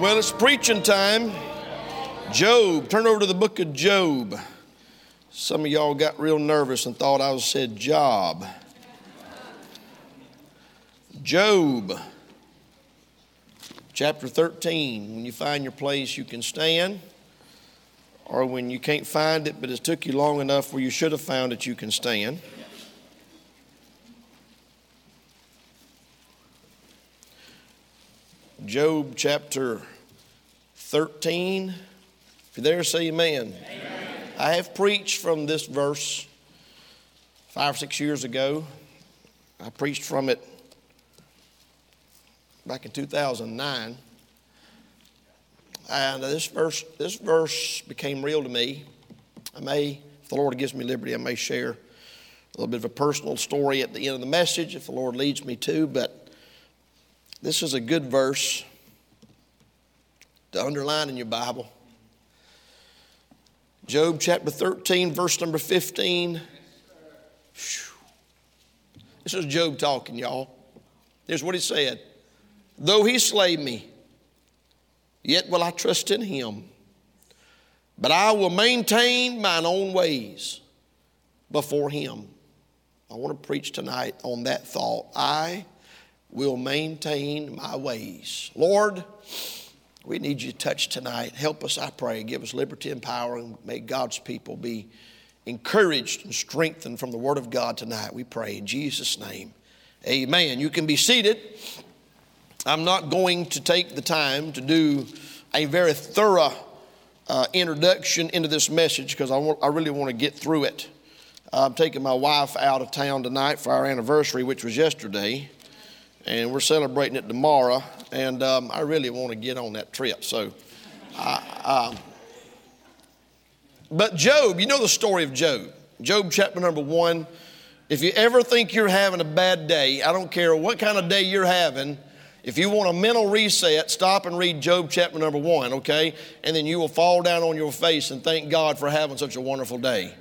Well, it's preaching time. Job. Turn over to the book of Job. Some of y'all got real nervous and thought I said job. Job, chapter 13. When you find your place, you can stand. Or when you can't find it, but it took you long enough where you should have found it, you can stand. Job chapter 13. If you're there, say amen. amen. I have preached from this verse five or six years ago. I preached from it back in 2009. And this verse, this verse became real to me. I may, if the Lord gives me liberty, I may share a little bit of a personal story at the end of the message if the Lord leads me to, but this is a good verse to underline in your Bible. Job chapter 13, verse number 15. This is Job talking, y'all. Here's what he said Though he slay me, yet will I trust in him. But I will maintain mine own ways before him. I want to preach tonight on that thought. I will maintain my ways. Lord, we need you to touch tonight. Help us, I pray. Give us liberty and power, and may God's people be encouraged and strengthened from the Word of God tonight. We pray in Jesus' name. Amen. You can be seated. I'm not going to take the time to do a very thorough uh, introduction into this message because I, I really want to get through it. I'm taking my wife out of town tonight for our anniversary, which was yesterday and we're celebrating it tomorrow. And um, I really want to get on that trip. So, I, um, but Job, you know the story of Job. Job chapter number one. If you ever think you're having a bad day, I don't care what kind of day you're having, if you want a mental reset, stop and read Job chapter number one, okay? And then you will fall down on your face and thank God for having such a wonderful day.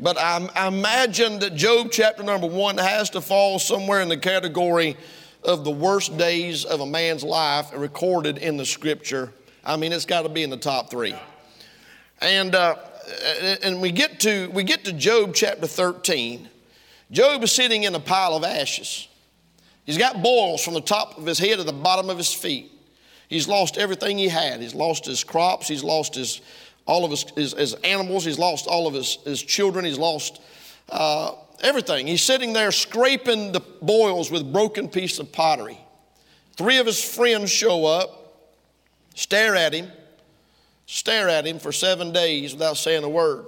But I, I imagine that Job chapter number one has to fall somewhere in the category of the worst days of a man's life recorded in the scripture. I mean, it's got to be in the top three. And, uh, and we, get to, we get to Job chapter 13. Job is sitting in a pile of ashes. He's got boils from the top of his head to the bottom of his feet. He's lost everything he had. He's lost his crops. He's lost his all of his, his, his animals. He's lost all of his, his children. He's lost uh, everything. He's sitting there scraping the boils with broken piece of pottery. Three of his friends show up, stare at him, stare at him for seven days without saying a word.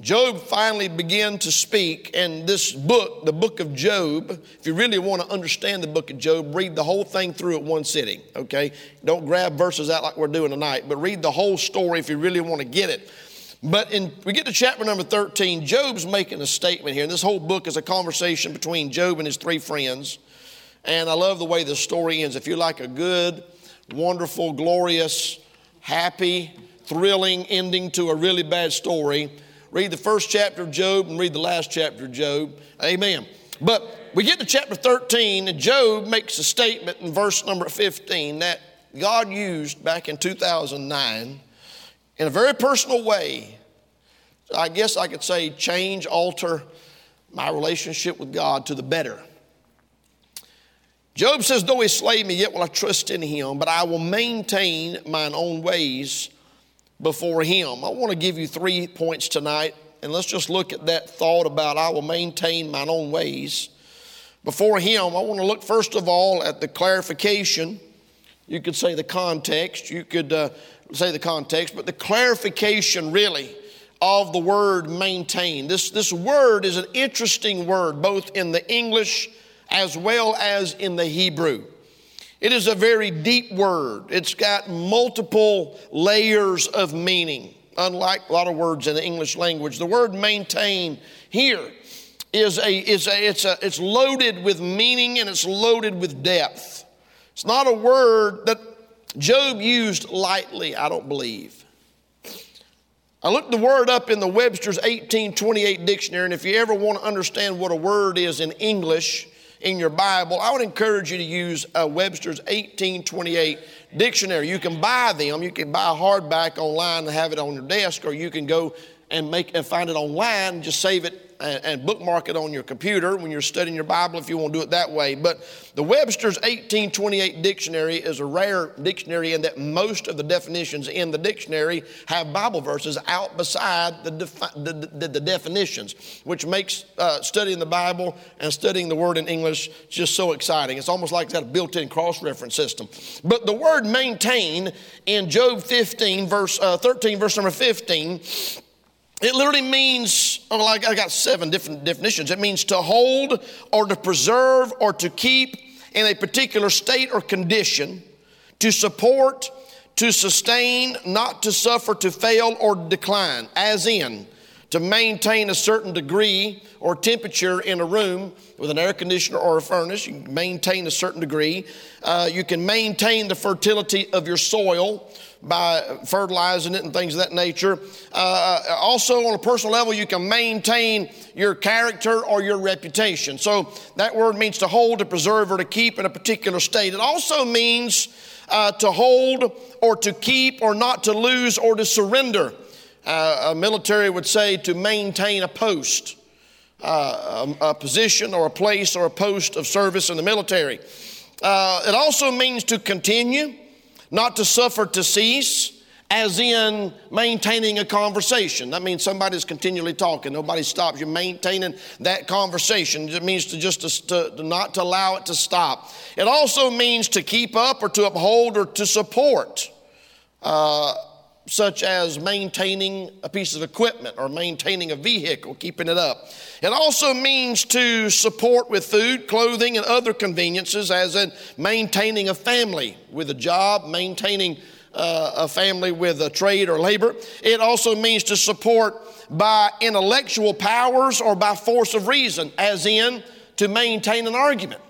Job finally began to speak, and this book, the book of Job, if you really want to understand the book of Job, read the whole thing through at one sitting, okay? Don't grab verses out like we're doing tonight, but read the whole story if you really want to get it. But in, we get to chapter number 13, Job's making a statement here, and this whole book is a conversation between Job and his three friends. And I love the way the story ends. If you like a good, wonderful, glorious, happy, thrilling ending to a really bad story, read the first chapter of Job and read the last chapter of Job. Amen. But we get to chapter 13, and Job makes a statement in verse number 15 that God used back in 2009 in a very personal way. I guess I could say change, alter my relationship with God to the better. Job says, Though he slay me, yet will I trust in him, but I will maintain mine own ways before Him. I want to give you three points tonight, and let's just look at that thought about I will maintain mine own ways before Him. I want to look first of all at the clarification. You could say the context, you could uh, say the context, but the clarification really of the word maintain. This, this word is an interesting word, both in the English as well as in the Hebrew. It is a very deep word. It's got multiple layers of meaning, unlike a lot of words in the English language. The word maintain here is a, is a, it's, a, it's loaded with meaning and it's loaded with depth. It's not a word that Job used lightly, I don't believe. I looked the word up in the Webster's 1828 dictionary, and if you ever want to understand what a word is in English, in your Bible, I would encourage you to use uh, Webster's 1828 dictionary. You can buy them. You can buy a hardback online and have it on your desk, or you can go and make and find it online. And just save it and, and bookmark it on your computer when you're studying your Bible if you want to do it that way. But the Webster's 1828 dictionary is a rare dictionary in that most of the definitions in the dictionary have Bible verses out beside the, defi- the, the, the, definitions, which makes uh, studying the Bible and studying the word in English just so exciting. It's almost like a built in cross reference system. But the word maintain in Job 15, verse uh, 13, verse number 15, it literally means, oh, well, I got seven different definitions. It means to hold or to preserve or to keep in a particular state or condition, to support, to sustain, not to suffer, to fail, or decline, as in, to maintain a certain degree or temperature in a room with an air conditioner or a furnace. You can maintain a certain degree. Uh, you can maintain the fertility of your soil by fertilizing it and things of that nature. Uh, also, on a personal level, you can maintain your character or your reputation. So, that word means to hold, to preserve, or to keep in a particular state. It also means uh, to hold or to keep or not to lose or to surrender. Uh, a military would say to maintain a post, uh, a, a, position or a place or a post of service in the military. Uh, it also means to continue not to suffer to cease, as in maintaining a conversation. That means somebody's continually talking. Nobody stops. You're maintaining that conversation. It means to just to, to, not to allow it to stop. It also means to keep up or to uphold or to support. Uh, such as maintaining a piece of equipment or maintaining a vehicle, keeping it up. It also means to support with food, clothing, and other conveniences, as in maintaining a family with a job, maintaining uh, a family with a trade or labor. It also means to support by intellectual powers or by force of reason, as in to maintain an argument.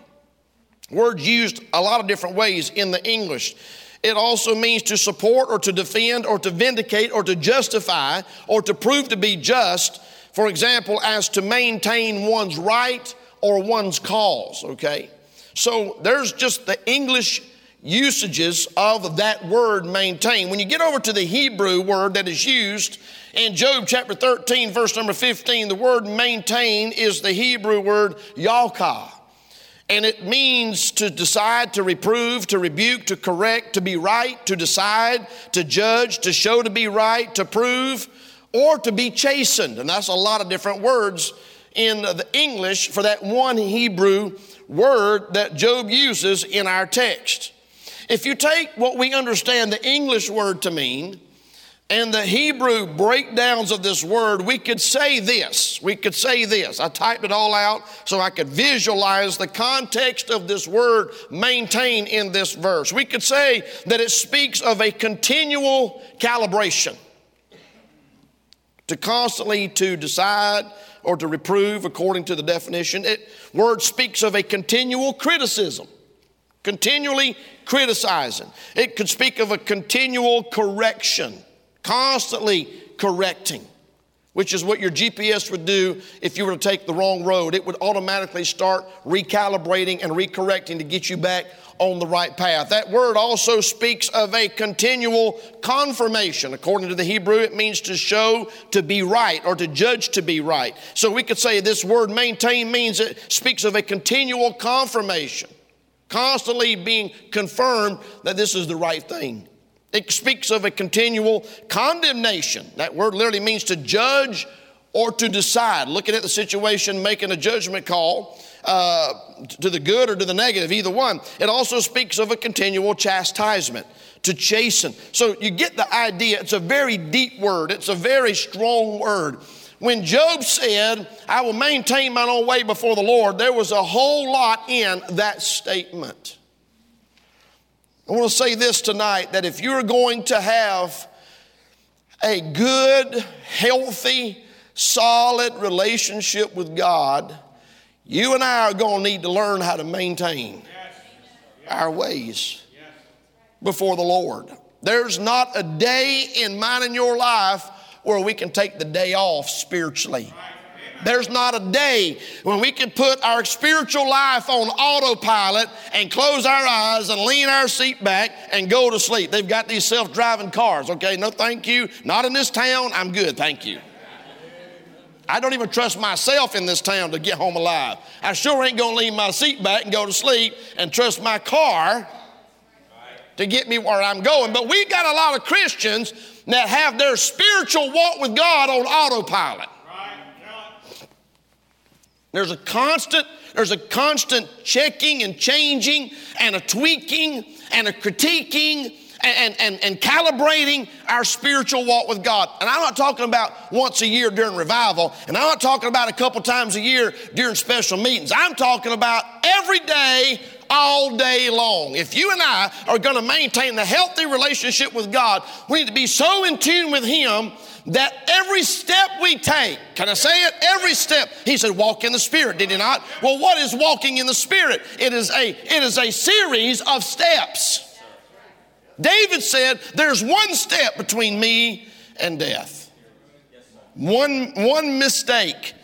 Words used a lot of different ways in the English. It also means to support or to defend or to vindicate or to justify or to prove to be just, for example, as to maintain one's right or one's cause, okay? So there's just the English usages of that word maintain. When you get over to the Hebrew word that is used in Job chapter 13, verse number 15, the word maintain is the Hebrew word yakach. And it means to decide, to reprove, to rebuke, to correct, to be right, to decide, to judge, to show to be right, to prove, or to be chastened. And that's a lot of different words in the English for that one Hebrew word that Job uses in our text. If you take what we understand the English word to mean, and the Hebrew breakdowns of this word, we could say this. We could say this. I typed it all out so I could visualize the context of this word maintain in this verse. We could say that it speaks of a continual calibration. To constantly to decide or to reprove according to the definition. It word speaks of a continual criticism. Continually criticizing. It could speak of a continual correction constantly correcting, which is what your GPS would do if you were to take the wrong road. It would automatically start recalibrating and recorrecting to get you back on the right path. That word also speaks of a continual confirmation. According to the Hebrew, it means to show to be right or to judge to be right. So we could say this word maintain means it speaks of a continual confirmation, constantly being confirmed that this is the right thing. It speaks of a continual condemnation. That word literally means to judge or to decide, looking at the situation, making a judgment call uh, to the good or to the negative, either one. It also speaks of a continual chastisement, to chasten. So you get the idea. It's a very deep word, it's a very strong word. When Job said, I will maintain mine own way before the Lord, there was a whole lot in that statement. I want to say this tonight that if you're going to have a good, healthy, solid relationship with God, you and I are going to need to learn how to maintain our ways before the Lord. There's not a day in mine and your life where we can take the day off spiritually. There's not a day when we can put our spiritual life on autopilot and close our eyes and lean our seat back and go to sleep. They've got these self driving cars. Okay, no thank you. Not in this town. I'm good. Thank you. I don't even trust myself in this town to get home alive. I sure ain't gonna lean my seat back and go to sleep and trust my car to get me where I'm going. But we've got a lot of Christians that have their spiritual walk with God on autopilot. There's a constant, there's a constant checking and changing and a tweaking and a critiquing and, and, and calibrating our spiritual walk with God. And I'm not talking about once a year during revival, and I'm not talking about a couple times a year during special meetings. I'm talking about every day, all day long. If you and I are going to maintain the healthy relationship with God, we need to be so in tune with Him that every step we take, can I say it? Every step. He said, walk in the Spirit, did he not? Well, what is walking in the Spirit? It is a, it is a series of steps. David said, There's one step between me and death. One, one mistake,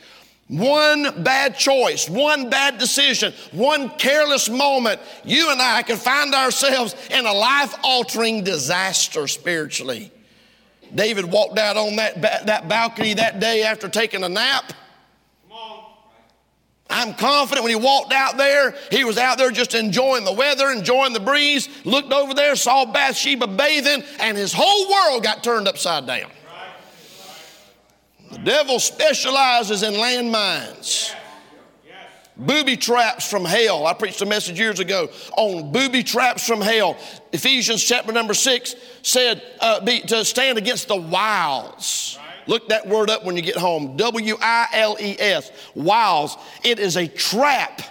one bad choice, one bad decision, one careless moment, you and I can find ourselves in a life altering disaster spiritually. David walked out on that, that balcony that day after taking a nap. I'm confident when he walked out there, he was out there just enjoying the weather, enjoying the breeze, looked over there, saw Bathsheba bathing, and his whole world got turned upside down. The devil specializes in landmines booby traps from hell. I preached a message years ago on booby traps from hell. Ephesians chapter number six said uh, be, to stand against the wiles. Look that word up when you get home. W I L E S. Wiles. It is a trap.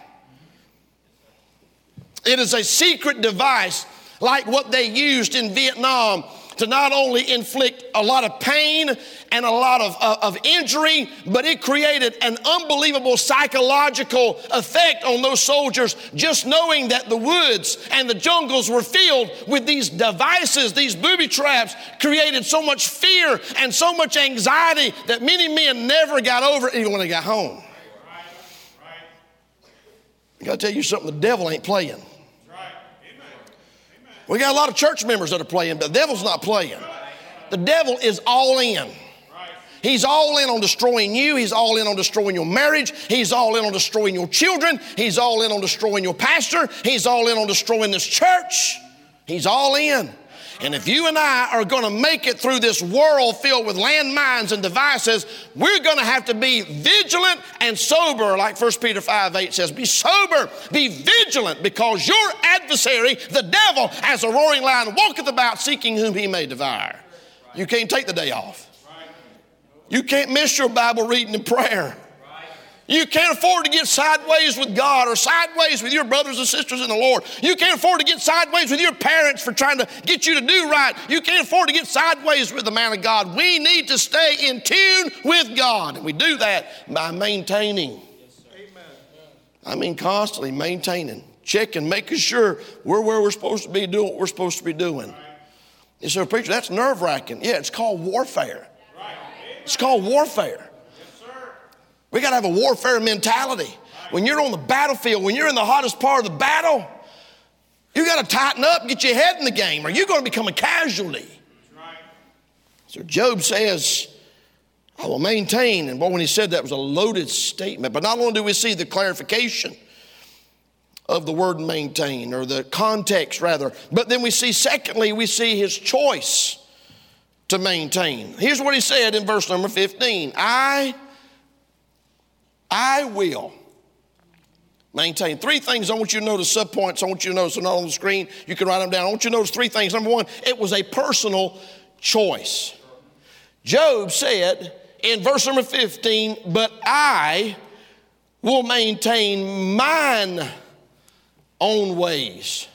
It is a secret device like what they used in Vietnam to not only inflict a lot of pain and a lot of, uh, of injury, but it created an unbelievable psychological effect on those soldiers just knowing that the woods and the jungles were filled with these devices, these booby traps, created so much fear and so much anxiety that many men never got over even when they got home. I gotta tell you something, the devil ain't playing. We got a lot of church members that are playing, but the devil's not playing. The devil is all in. He's all in on destroying you. He's all in on destroying your marriage. He's all in on destroying your children. He's all in on destroying your pastor. He's all in on destroying this church. He's all in. And if you and I are going to make it through this world filled with landmines and devices, we're going to have to be vigilant and sober, like 1 Peter 5 8 says. Be sober, be vigilant, because your adversary, the devil, as a roaring lion, walketh about seeking whom he may devour. You can't take the day off. You can't miss your Bible reading and prayer. You can't afford to get sideways with God or sideways with your brothers and sisters in the Lord. You can't afford to get sideways with your parents for trying to get you to do right. You can't afford to get sideways with the man of God. We need to stay in tune with God. And we do that by maintaining. I mean, constantly maintaining, checking, making sure we're where we're supposed to be doing what we're supposed to be doing. You say, preacher, that's nerve wracking. Yeah, it's called warfare. It's called warfare. We got to have a warfare mentality. When you're on the battlefield, when you're in the hottest part of the battle, you got to tighten up, get your head in the game, or you're going to become a casualty. So Job says, I will maintain. And boy, when he said that was a loaded statement. But not only do we see the clarification of the word maintain, or the context rather, but then we see, secondly, we see his choice to maintain. Here's what he said in verse number 15 I I will maintain. Three things I want you to notice, subpoints I want you to notice, they're not on the screen. You can write them down. I want you to notice three things. Number one, it was a personal choice. Job said in verse number 15, But I will maintain mine own ways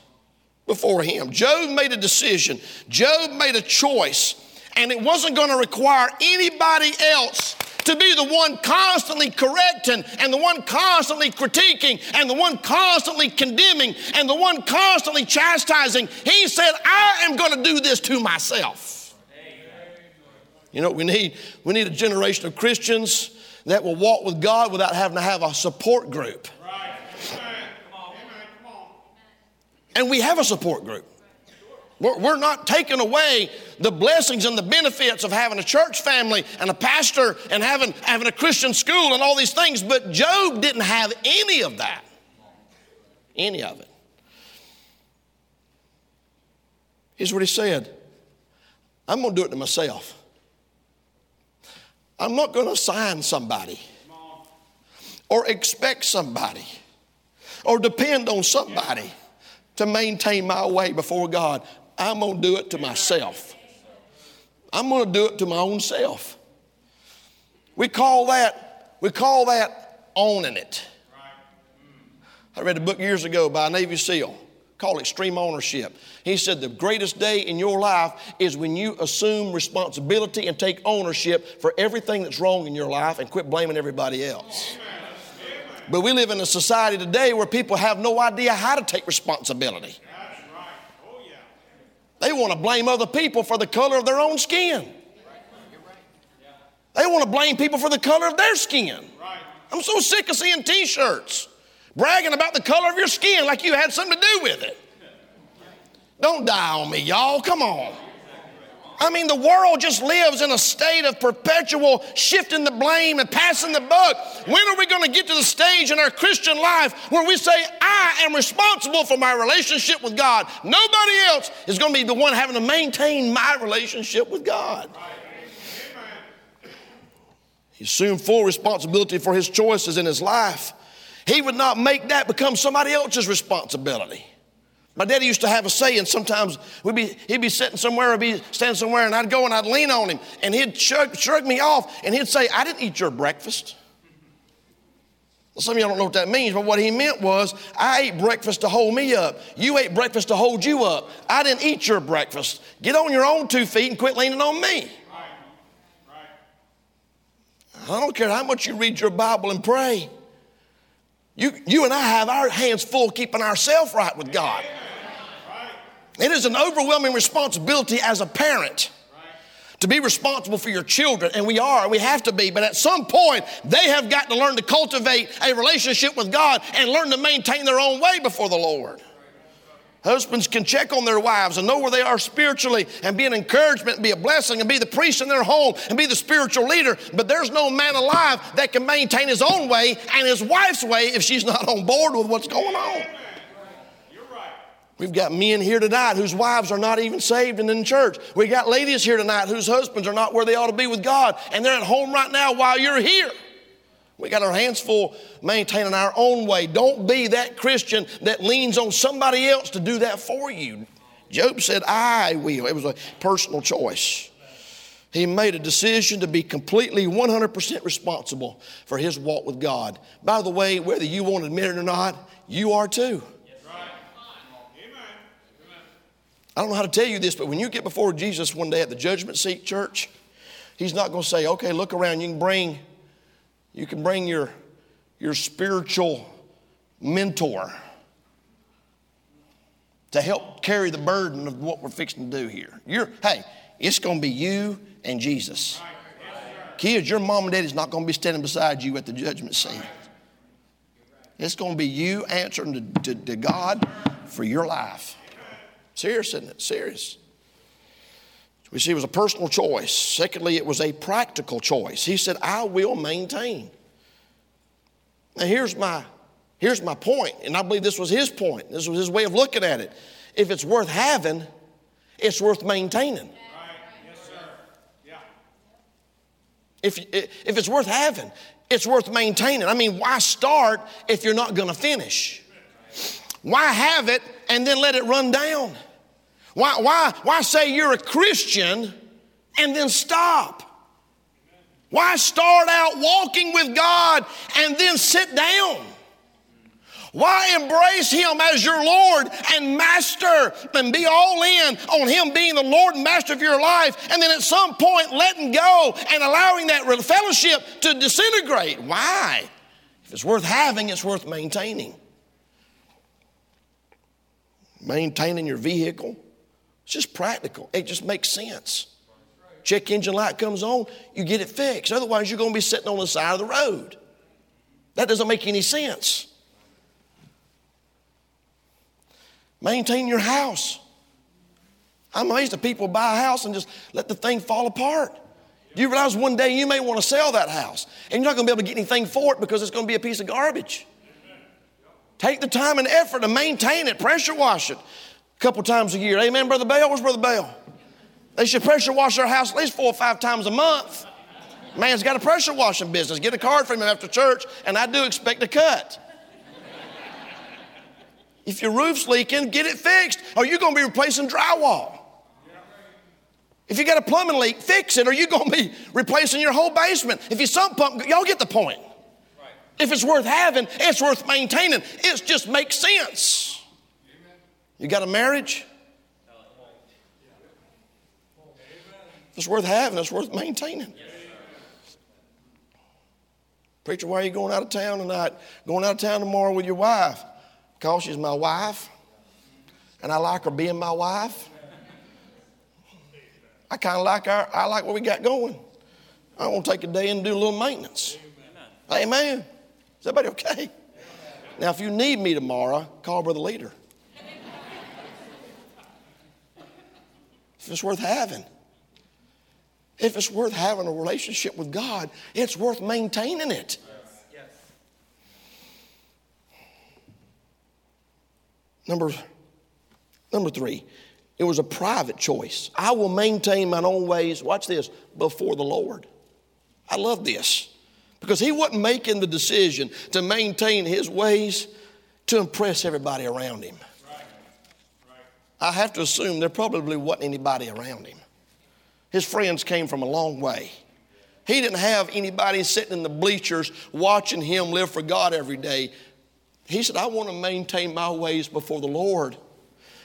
before him. Job made a decision, Job made a choice, and it wasn't going to require anybody else to be the one constantly correcting and the one constantly critiquing and the one constantly condemning and the one constantly chastising. He said, I am going to do this to myself. You know what we need? We need a generation of Christians that will walk with God without having to have a support group. Right. Amen. Come on. Amen. Come on. And we have a support group. We're, not taking away the blessings and the benefits of having a church family and a pastor and having, having a Christian school and all these things, but Job didn't have any of that. Any of it. Here's what he said I'm going to do it to myself. I'm not going to assign somebody or expect somebody or depend on somebody to maintain my way before God. I'm going to do it to myself. I'm going to do it to my own self. We call that, we call that owning it. I read a book years ago by a Navy SEAL called Extreme Ownership. He said the greatest day in your life is when you assume responsibility and take ownership for everything that's wrong in your life and quit blaming everybody else. But we live in a society today where people have no idea how to take responsibility. They want to blame other people for the color of their own skin. They want to blame people for the color of their skin. I'm so sick of seeing t shirts bragging about the color of your skin like you had something to do with it. Don't die on me, y'all. Come on. I mean, the world just lives in a state of perpetual shifting the blame and passing the buck. When are we going to get to the stage in our Christian life where we say, I am responsible for my relationship with God? Nobody else is going to be the one having to maintain my relationship with God. He assumed full responsibility for his choices in his life. He would not make that become somebody else's responsibility. My daddy used to have a saying sometimes we'd be, he'd be sitting somewhere, I'd be standing somewhere, and I'd go and I'd lean on him, and he'd shrug, shrug me off, and he'd say, I didn't eat your breakfast. Well, some of y'all don't know what that means, but what he meant was, I ate breakfast to hold me up. You ate breakfast to hold you up. I didn't eat your breakfast. Get on your own two feet and quit leaning on me. I don't care how much you read your Bible and pray. You, you and I have our hands full keeping ourselves right with God. It is an overwhelming responsibility as a parent to be responsible for your children, and we are, we have to be, but at some point, they have got to learn to cultivate a relationship with God and learn to maintain their own way before the Lord. Husbands can check on their wives and know where they are spiritually and be an encouragement and be a blessing and be the priest in their home and be the spiritual leader. But there's no man alive that can maintain his own way and his wife's way if she's not on board with what's going on. We've got men here tonight whose wives are not even saved and in church. We've got ladies here tonight whose husbands are not where they ought to be with God, and they're at home right now while you're here. We got our hands full maintaining our own way. Don't be that Christian that leans on somebody else to do that for you. Job said, I will. It was a personal choice. He made a decision to be completely 100% responsible for his walk with God. By the way, whether you want to admit it or not, you are too. I don't know how to tell you this, but when you get before Jesus one day at the judgment seat, church, he's not going to say, okay, look around, you can bring you can bring your, your spiritual mentor to help carry the burden of what we're fixing to do here. You're, hey, it's going to be you and Jesus. Kids, your mom and daddy's not going to be standing beside you at the judgment seat. It's going to be you answering to, to, to God for your life. Serious, isn't it? Serious. We see it was a personal choice. Secondly, it was a practical choice. He said, I will maintain. Now, here's my, here's my point, and I believe this was his point. This was his way of looking at it. If it's worth having, it's worth maintaining. If, if it's worth having, it's worth maintaining. I mean, why start if you're not going to finish? Why have it and then let it run down? Why, why, why say you're a Christian and then stop? Why start out walking with God and then sit down? Why embrace Him as your Lord and Master and be all in on Him being the Lord and Master of your life and then at some point letting go and allowing that fellowship to disintegrate? Why? If it's worth having, it's worth maintaining. Maintaining your vehicle, it's just practical. It just makes sense. check engine light comes on, you get it fixed. Otherwise, you're going to be sitting on the side of the road. That doesn't make any sense. Maintain your house. I'm amazed that people buy a house and just let the thing fall apart. Do you realize one day you may want to sell that house and you're not going to be able to get anything for it because it's going to be a piece of garbage? Take the time and effort to maintain it, pressure wash it a couple times a year. Amen, Brother Bell? Where's Brother Bell? They should pressure wash their house at least four or five times a month. Man's got a pressure washing business. Get a card from him after church, and I do expect a cut. If your roof's leaking, get it fixed, or you're going to be replacing drywall. If you got a plumbing leak, fix it, or you're going to be replacing your whole basement. If you sump pump, y'all get the point. If it's worth having, it's worth maintaining. It just makes sense. You got a marriage? It's worth having, it's worth maintaining. Preacher, why are you going out of town tonight? Going out of town tomorrow with your wife? Because she's my wife. And I like her being my wife. I kind of like our, I like what we got going. I want to take a day and do a little maintenance. Amen. Amen. Is everybody okay? Now, if you need me tomorrow, call Brother Leader. if it's worth having. If it's worth having a relationship with God, it's worth maintaining it. Number, number three, it was a private choice. I will maintain my own ways, watch this, before the Lord. I love this because he wasn't making the decision to maintain his ways to impress everybody around him. I have to assume there probably wasn't anybody around him. His friends came from a long way. He didn't have anybody sitting in the bleachers watching him live for God every day. He said, I want to maintain my ways before the Lord.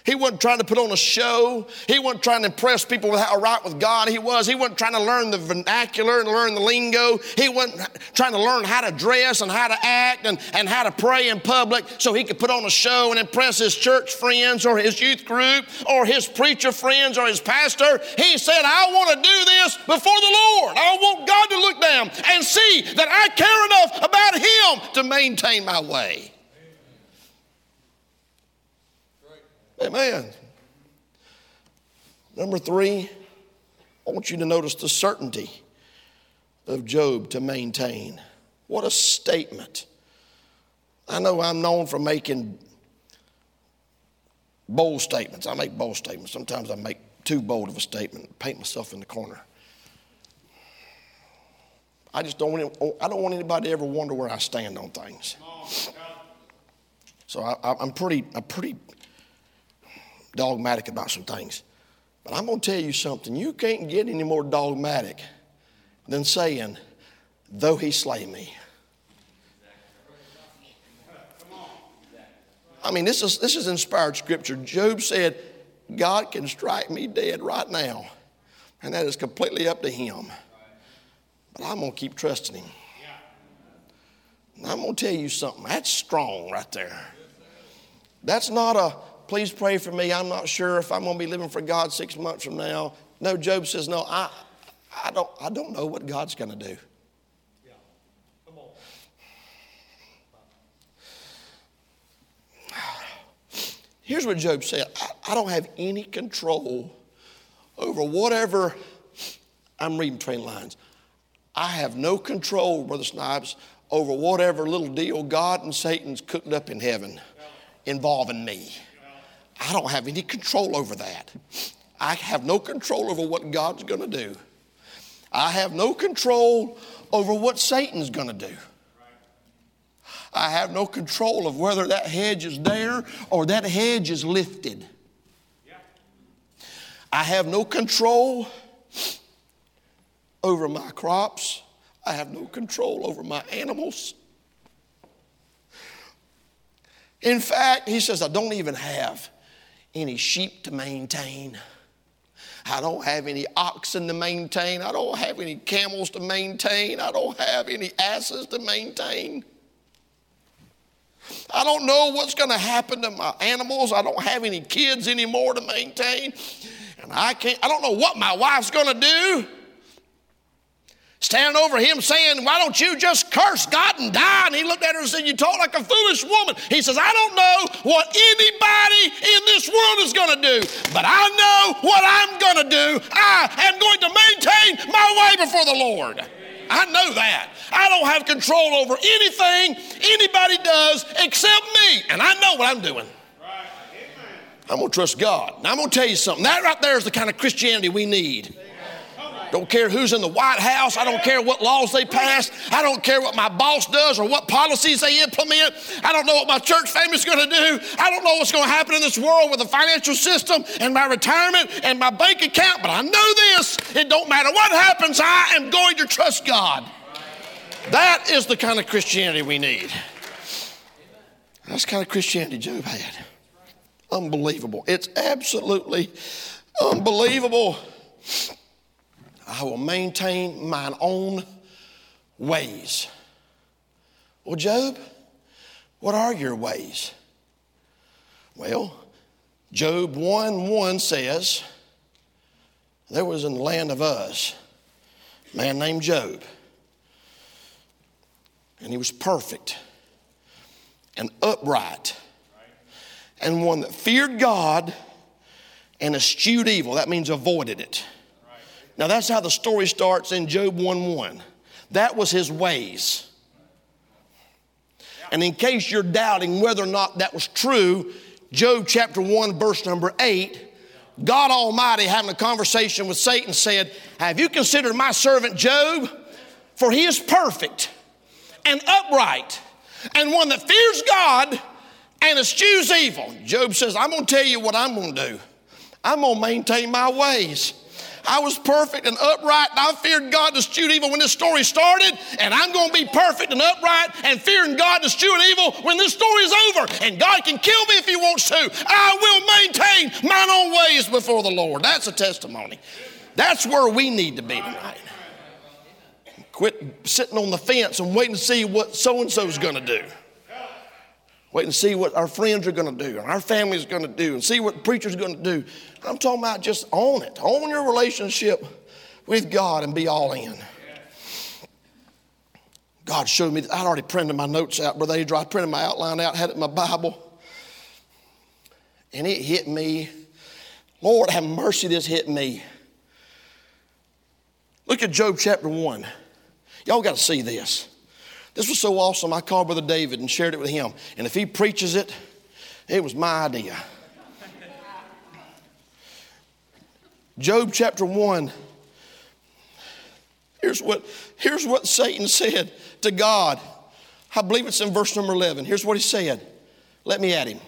He wasn't trying to put on a show. He wasn't trying to impress people with how right with God he was. He wasn't trying to learn the vernacular and learn the lingo. He wasn't trying to learn how to dress and how to act and, and how to pray in public so he could put on a show and impress his church friends or his youth group or his preacher friends or his pastor. He said, I want to do this before the Lord. I want God to look down and see that I care enough about him to maintain my way. Amen. Number three, I want you to notice the certainty of Job to maintain. What a statement. I know I'm known for making bold statements. I make bold statements. Sometimes I make too bold of a statement, paint myself in the corner. I just don't want, I don't want anybody to ever wonder where I stand on things. So I, am pretty, I'm pretty dogmatic about some things. But I'm going to tell you something. You can't get any more dogmatic than saying, though he slay me. I mean, this is, this is inspired scripture. Job said, God can strike me dead right now, and that is completely up to him. But I'm going to keep trusting him. I'm going to tell you something. That's strong right there. That's not a, please pray for me. I'm not sure if I'm going to be living for God six months from now. No, Job says, no, I, I, don't, I don't know what God's going to do. Yeah. Come on. Here's what Job said I, I don't have any control over whatever I'm reading train lines. I have no control, Brother Snipes, over whatever little deal God and Satan's cooked up in heaven involving me. I don't have any control over that. I have no control over what God's going to do. I have no control over what Satan's going to do. I have no control of whether that hedge is there or that hedge is lifted. I have no control over my crops. I have no control over my animals. In fact, he says, I don't even have any sheep to maintain. I don't have any oxen to maintain. I don't have any camels to maintain. I don't have any asses to maintain. I don't know what's going to happen to my animals. I don't have any kids anymore to maintain. And I can't, I don't know what my wife's gonna do. Standing over him saying, Why don't you just curse God and die? And he looked at her and said, You talk like a foolish woman. He says, I don't know what anybody in this world is going to do, but I know what I'm going to do. I am going to maintain my way before the Lord. I know that. I don't have control over anything anybody does except me, and I know what I'm doing. I'm going to trust God. Now, I'm going to tell you something. That right there is the kind of Christianity we need. Don't care who's in the White House. I don't care what laws they pass. I don't care what my boss does or what policies they implement. I don't know what my church family's going to do. I don't know what's going to happen in this world with the financial system and my retirement and my bank account. But I know this it don't matter what happens, I am going to trust God. That is the kind of Christianity we need. That's kind of Christianity Job had. Unbelievable. It's absolutely unbelievable. I will maintain mine own ways. Well, Job, what are your ways? Well, Job 1 1 says, There was in the land of Uz a man named Job, and he was perfect and upright, and one that feared God and eschewed evil. That means avoided it. Now, that's how the story starts in Job 1 1. That was his ways. And in case you're doubting whether or not that was true, Job chapter 1, verse number 8, God Almighty having a conversation with Satan said, Have you considered my servant Job? For he is perfect and upright and one that fears God and eschews evil. Job says, I'm going to tell you what I'm going to do. I'm going to maintain my ways. I was perfect and upright, and I feared God to eschew evil when this story started, and I'm going to be perfect and upright and fearing God to eschew evil when this story is over. And God can kill me if He wants to. I will maintain mine own ways before the Lord. That's a testimony. That's where we need to be tonight. Quit sitting on the fence and waiting to see what so and so's going to do. Wait and see what our friends are going to do and our family's going to do and see what the preacher's going to do. I'm talking about just own it. Own your relationship with God and be all in. God showed me, I'd already printed my notes out, Brother Adrian. I printed my outline out, had it in my Bible. And it hit me. Lord, have mercy, this hit me. Look at Job chapter 1. Y'all got to see this. This was so awesome, I called Brother David and shared it with him. And if he preaches it, it was my idea. Job chapter 1. Here's what, here's what Satan said to God. I believe it's in verse number 11. Here's what he said. Let me at him.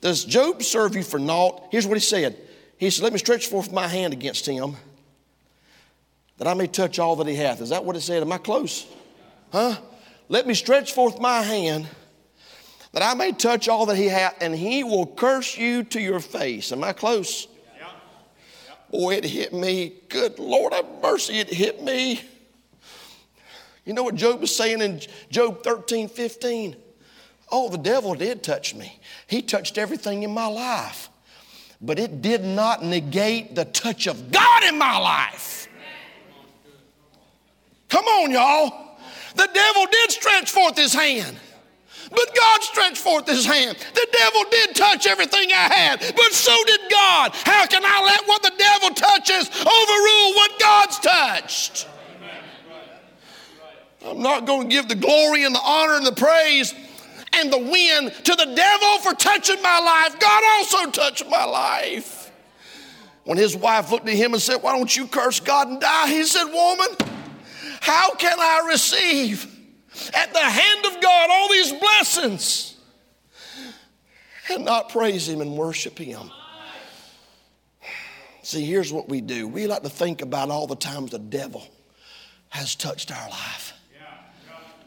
Does Job serve you for naught? Here's what he said. He said, Let me stretch forth my hand against him, that I may touch all that he hath. Is that what it said? Am I close? Huh? Let me stretch forth my hand that I may touch all that he hath, and he will curse you to your face. Am I close? Boy, it hit me. Good Lord, have mercy, it hit me. You know what Job was saying in Job 13, 15? Oh, the devil did touch me. He touched everything in my life. But it did not negate the touch of God in my life. Come on, y'all. The devil did stretch forth his hand. But God stretched forth his hand. The devil did touch everything I had, but so did God. How can I let what the devil touches overrule what God's touched? I'm not going to give the glory and the honor and the praise and the win to the devil for touching my life. God also touched my life. When his wife looked at him and said, Why don't you curse God and die? He said, Woman, how can I receive at the hand of God all these blessings and not praise Him and worship Him? See, here's what we do we like to think about all the times the devil has touched our life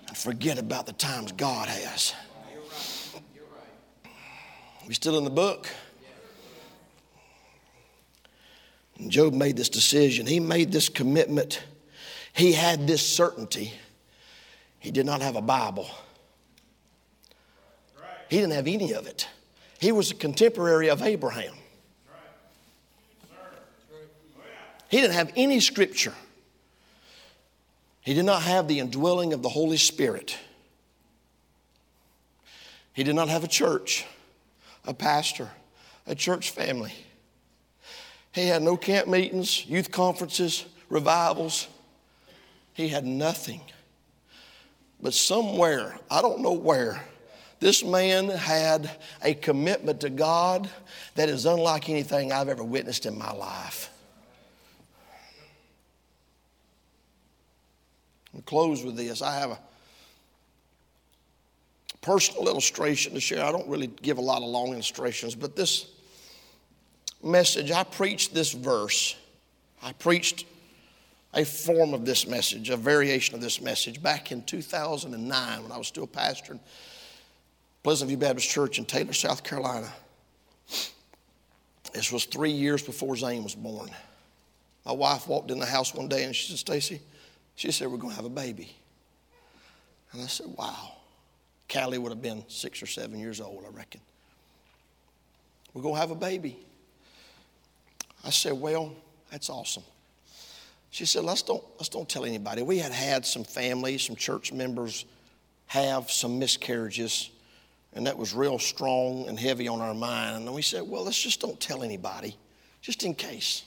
and forget about the times God has. We still in the book? And Job made this decision. He made this commitment he had this certainty. He did not have a Bible. He didn't have any of it. He was a contemporary of Abraham. He didn't have any scripture. He did not have the indwelling of the Holy Spirit. He did not have a church, a pastor, a church family. He had no camp meetings, youth conferences, revivals. He had nothing. But somewhere, I don't know where, this man had a commitment to God that is unlike anything I've ever witnessed in my life. I'll close with this. I have a personal illustration to share. I don't really give a lot of long illustrations, but this message, I preached this verse. I preached a form of this message, a variation of this message back in 2009 when I was still pastoring Pleasant View Baptist Church in Taylor, South Carolina. This was three years before Zane was born. My wife walked in the house one day and she said, Stacey, she said, We're going to have a baby. And I said, Wow. Callie would have been six or seven years old, I reckon. We're going to have a baby. I said, Well, that's awesome. She said, let's don't, let's don't tell anybody. We had had some families, some church members have some miscarriages, and that was real strong and heavy on our mind. And we said, well, let's just don't tell anybody, just in case.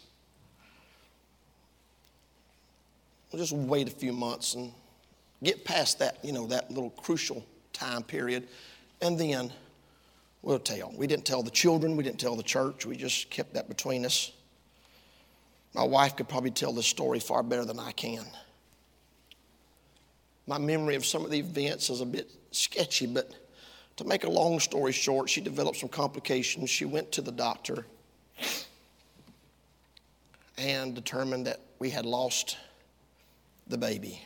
We'll just wait a few months and get past that, you know, that little crucial time period, and then we'll tell. We didn't tell the children, we didn't tell the church, we just kept that between us. My wife could probably tell this story far better than I can. My memory of some of the events is a bit sketchy, but to make a long story short, she developed some complications. She went to the doctor and determined that we had lost the baby.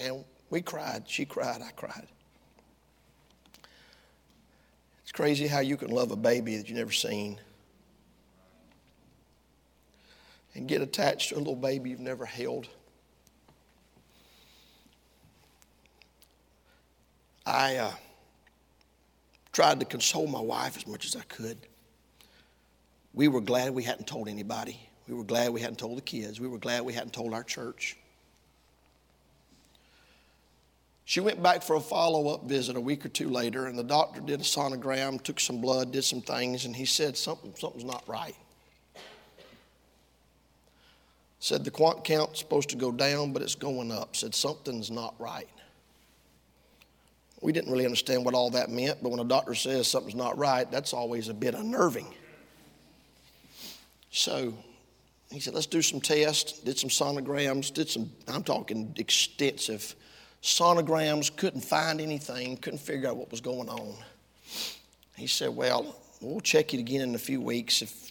And we cried. She cried. I cried. It's crazy how you can love a baby that you've never seen and get attached to a little baby you've never held. I uh, tried to console my wife as much as I could. We were glad we hadn't told anybody. We were glad we hadn't told the kids. We were glad we hadn't told our church. She went back for a follow up visit a week or two later, and the doctor did a sonogram, took some blood, did some things, and he said something, something's not right said the quant count's supposed to go down, but it's going up. Said something's not right. We didn't really understand what all that meant, but when a doctor says something's not right, that's always a bit unnerving. So he said, let's do some tests, did some sonograms, did some, I'm talking extensive sonograms, couldn't find anything, couldn't figure out what was going on. He said, well, we'll check it again in a few weeks. If,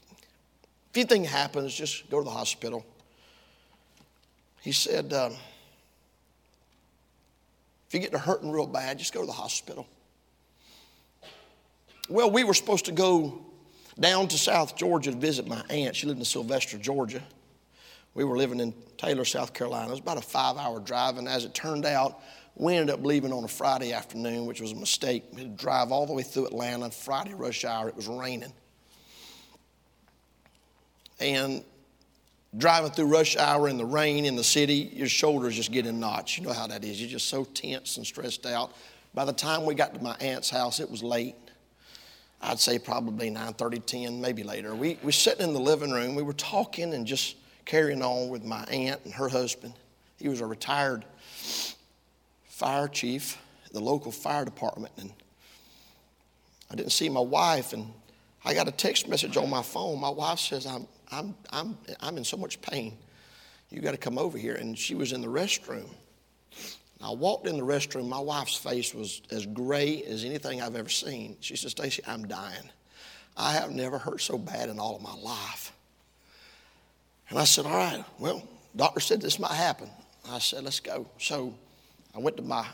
if anything happens, just go to the hospital. He said, um, if you get to hurting real bad, just go to the hospital. Well, we were supposed to go down to South Georgia to visit my aunt. She lived in Sylvester, Georgia. We were living in Taylor, South Carolina. It was about a five hour drive, and as it turned out, we ended up leaving on a Friday afternoon, which was a mistake. We had to drive all the way through Atlanta, Friday rush hour. It was raining. And driving through rush hour in the rain in the city, your shoulders just get in knots. You know how that is. You're just so tense and stressed out. By the time we got to my aunt's house, it was late. I'd say probably 9:30, 10, maybe later. We we sitting in the living room. We were talking and just carrying on with my aunt and her husband. He was a retired fire chief at the local fire department, and I didn't see my wife. And I got a text message on my phone. My wife says, "I'm I'm, I'm, I'm in so much pain. You got to come over here. And she was in the restroom. I walked in the restroom. My wife's face was as gray as anything I've ever seen. She said, Stacey, I'm dying. I have never hurt so bad in all of my life. And I said, All right, well, doctor said this might happen. I said, Let's go. So I went to my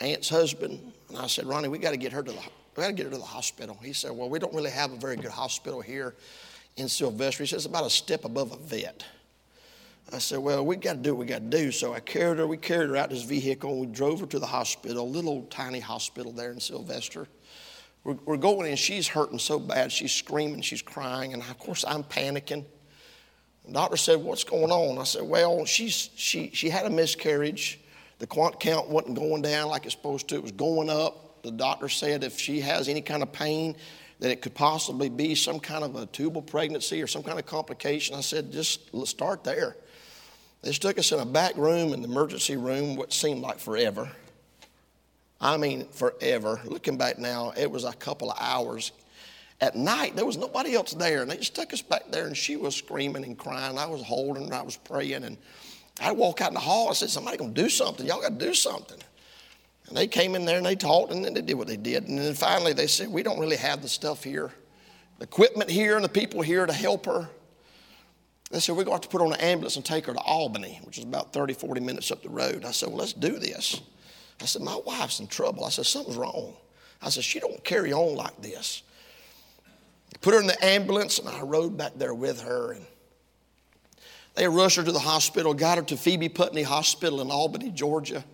aunt's husband and I said, Ronnie, we got to get her to the we got to get her to the hospital. He said, Well, we don't really have a very good hospital here in Sylvester. He says, about a step above a vet. I said, well, we got to do what we got to do. So I carried her, we carried her out this vehicle, and we drove her to the hospital, a little tiny hospital there in Sylvester. We're, we're going in, she's hurting so bad, she's screaming, she's crying, and of course I'm panicking. The doctor said, What's going on? I said, Well, she's, she, she had a miscarriage. The quant count wasn't going down like it's supposed to, it was going up. The doctor said if she has any kind of pain, that it could possibly be some kind of a tubal pregnancy or some kind of complication. I said, Just let's start there. They took us in a back room in the emergency room, what seemed like forever. I mean, forever. Looking back now, it was a couple of hours. At night, there was nobody else there, and they just took us back there, and she was screaming and crying. I was holding her, I was praying, and I'd walk out in the hall. I said, Somebody gonna do something. Y'all gotta do something. And they came in there and they talked, and then they did what they did. And then finally, they said, We don't really have the stuff here, the equipment here, and the people here to help her. They said, We're going to have to put on an ambulance and take her to Albany, which is about 30, 40 minutes up the road. I said, Well, let's do this. I said, My wife's in trouble. I said, Something's wrong. I said, She don't carry on like this. Put her in the ambulance, and I rode back there with her. And they rushed her to the hospital, got her to Phoebe Putney Hospital in Albany, Georgia.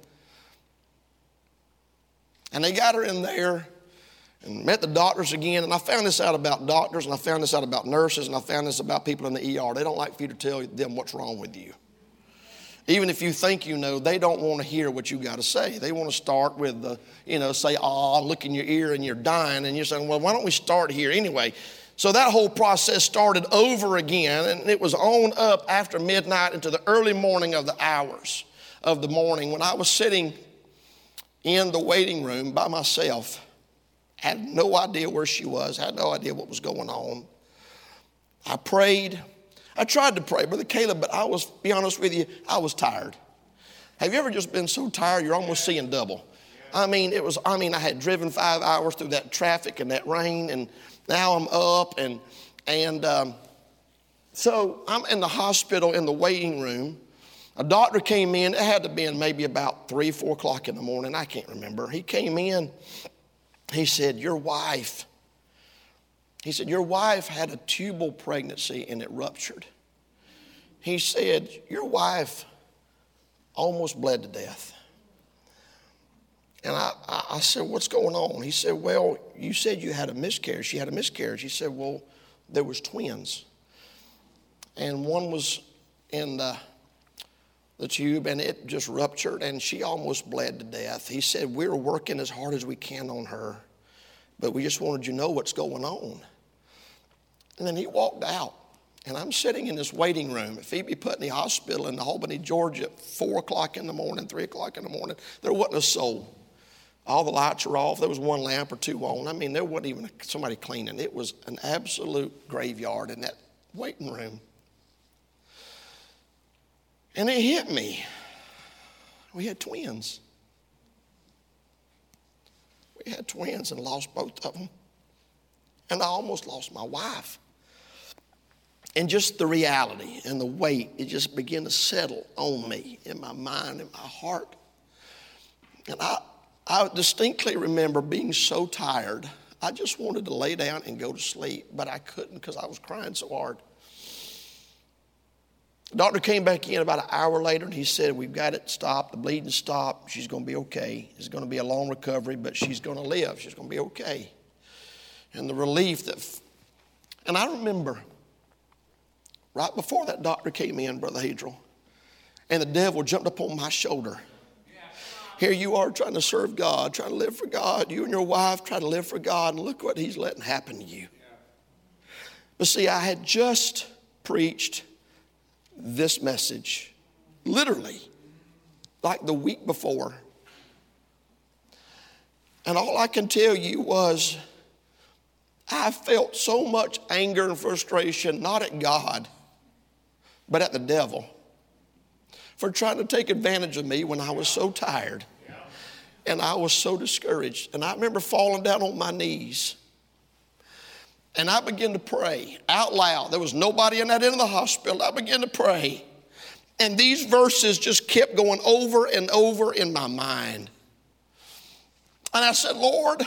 And they got her in there and met the doctors again. And I found this out about doctors, and I found this out about nurses, and I found this about people in the ER. They don't like for you to tell them what's wrong with you. Even if you think you know, they don't want to hear what you got to say. They want to start with the, you know, say, ah, look in your ear and you're dying. And you're saying, well, why don't we start here anyway? So that whole process started over again, and it was on up after midnight into the early morning of the hours of the morning when I was sitting in the waiting room by myself. Had no idea where she was, had no idea what was going on. I prayed. I tried to pray, Brother Caleb, but I was, be honest with you, I was tired. Have you ever just been so tired you're almost seeing double? I mean, it was, I mean, I had driven five hours through that traffic and that rain, and now I'm up, and, and um, so I'm in the hospital in the waiting room. A doctor came in, it had to be in maybe about three, four o'clock in the morning, I can't remember. He came in, he said, Your wife he said, Your wife had a tubal pregnancy and it ruptured. He said, Your wife almost bled to death. And I, I, said, What's going on? He said, Well, you said you had a miscarriage. She had a miscarriage. He said, Well, there was twins. And one was in the, the tube and it just ruptured and she almost bled to death. He said, We're working as hard as we can on her, but we just wanted you to know what's going on. And then he walked out. And I'm sitting in this waiting room at Phoebe Putney Hospital in Albany, Georgia, at 4 o'clock in the morning, 3 o'clock in the morning. There wasn't a soul. All the lights were off. There was one lamp or two on. I mean, there wasn't even somebody cleaning. It was an absolute graveyard in that waiting room. And it hit me. We had twins. We had twins and lost both of them. And I almost lost my wife. And just the reality and the weight, it just began to settle on me in my mind and my heart. And I, I distinctly remember being so tired, I just wanted to lay down and go to sleep, but I couldn't because I was crying so hard. The doctor came back in about an hour later and he said, We've got it stopped, the bleeding stopped, she's going to be okay. It's going to be a long recovery, but she's going to live, she's going to be okay. And the relief that, and I remember right before that doctor came in, Brother Hadriel, and the devil jumped up on my shoulder. Here you are trying to serve God, trying to live for God. You and your wife try to live for God, and look what he's letting happen to you. But see, I had just preached this message, literally, like the week before. And all I can tell you was, I felt so much anger and frustration, not at God, but at the devil for trying to take advantage of me when I was so tired and I was so discouraged. And I remember falling down on my knees. And I began to pray out loud. There was nobody in that end of the hospital. I began to pray. And these verses just kept going over and over in my mind. And I said, Lord,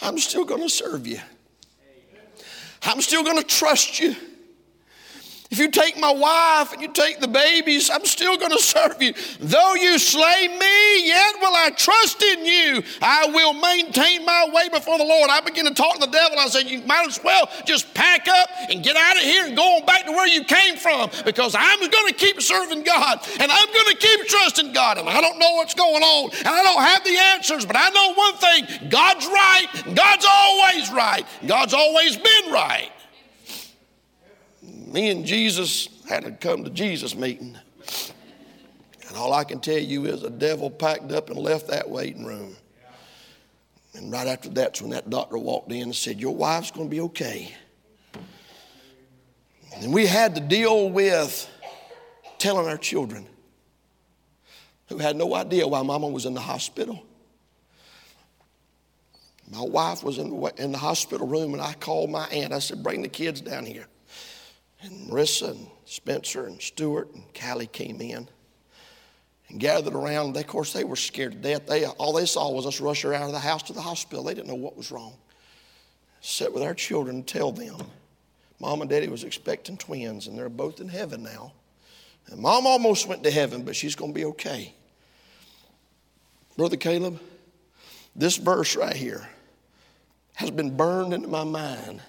I'm still going to serve you. I'm still going to trust you. If you take my wife and you take the babies, I'm still going to serve you. Though you slay me, yet will I trust in you. I will maintain my way before the Lord. I begin to talk to the devil. I said, You might as well just pack up and get out of here and go on back to where you came from because I'm going to keep serving God and I'm going to keep trusting God. And I don't know what's going on and I don't have the answers, but I know one thing God's right. God's always right. God's always been right me and Jesus had to come to Jesus meeting. And all I can tell you is the devil packed up and left that waiting room. And right after that's when that doctor walked in and said, Your wife's going to be okay. And we had to deal with telling our children who had no idea why mama was in the hospital. My wife was in the, hospital room, and I called my aunt. I said, Bring the kids down here. And Marissa and Spencer and Stuart and Callie came in and gathered around. They, of course, they were scared to death. They, all they saw was us rush her out of the house to the hospital. They didn't know what was wrong. Sit with our children and tell them. Mom and Daddy was expecting twins, and they're both in heaven now. And Mom almost went to heaven, but she's going to be okay. Brother Caleb, this verse right here has been burned into my mind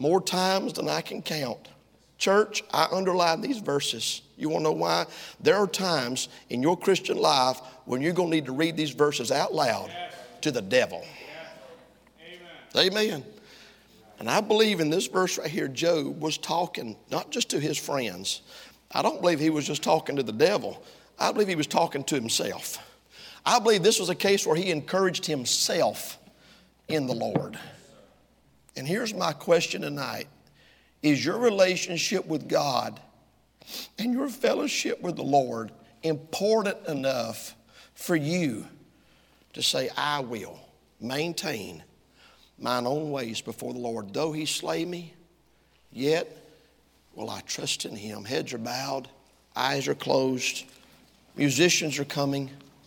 more times than I can count. Church, I underline these verses. You want to know why? There are times in your Christian life when you're going to need to read these verses out loud to the devil. Amen. And I believe in this verse right here, Job was talking not just to his friends. I don't believe he was just talking to the devil. I believe he was talking to himself. I believe this was a case where he encouraged himself in the Lord. And here's my question tonight Is your relationship with God and your fellowship with the Lord important enough for you to say, I will maintain mine own ways before the Lord? Though he slay me, yet will I trust in him. Heads are bowed, eyes are closed, musicians are coming.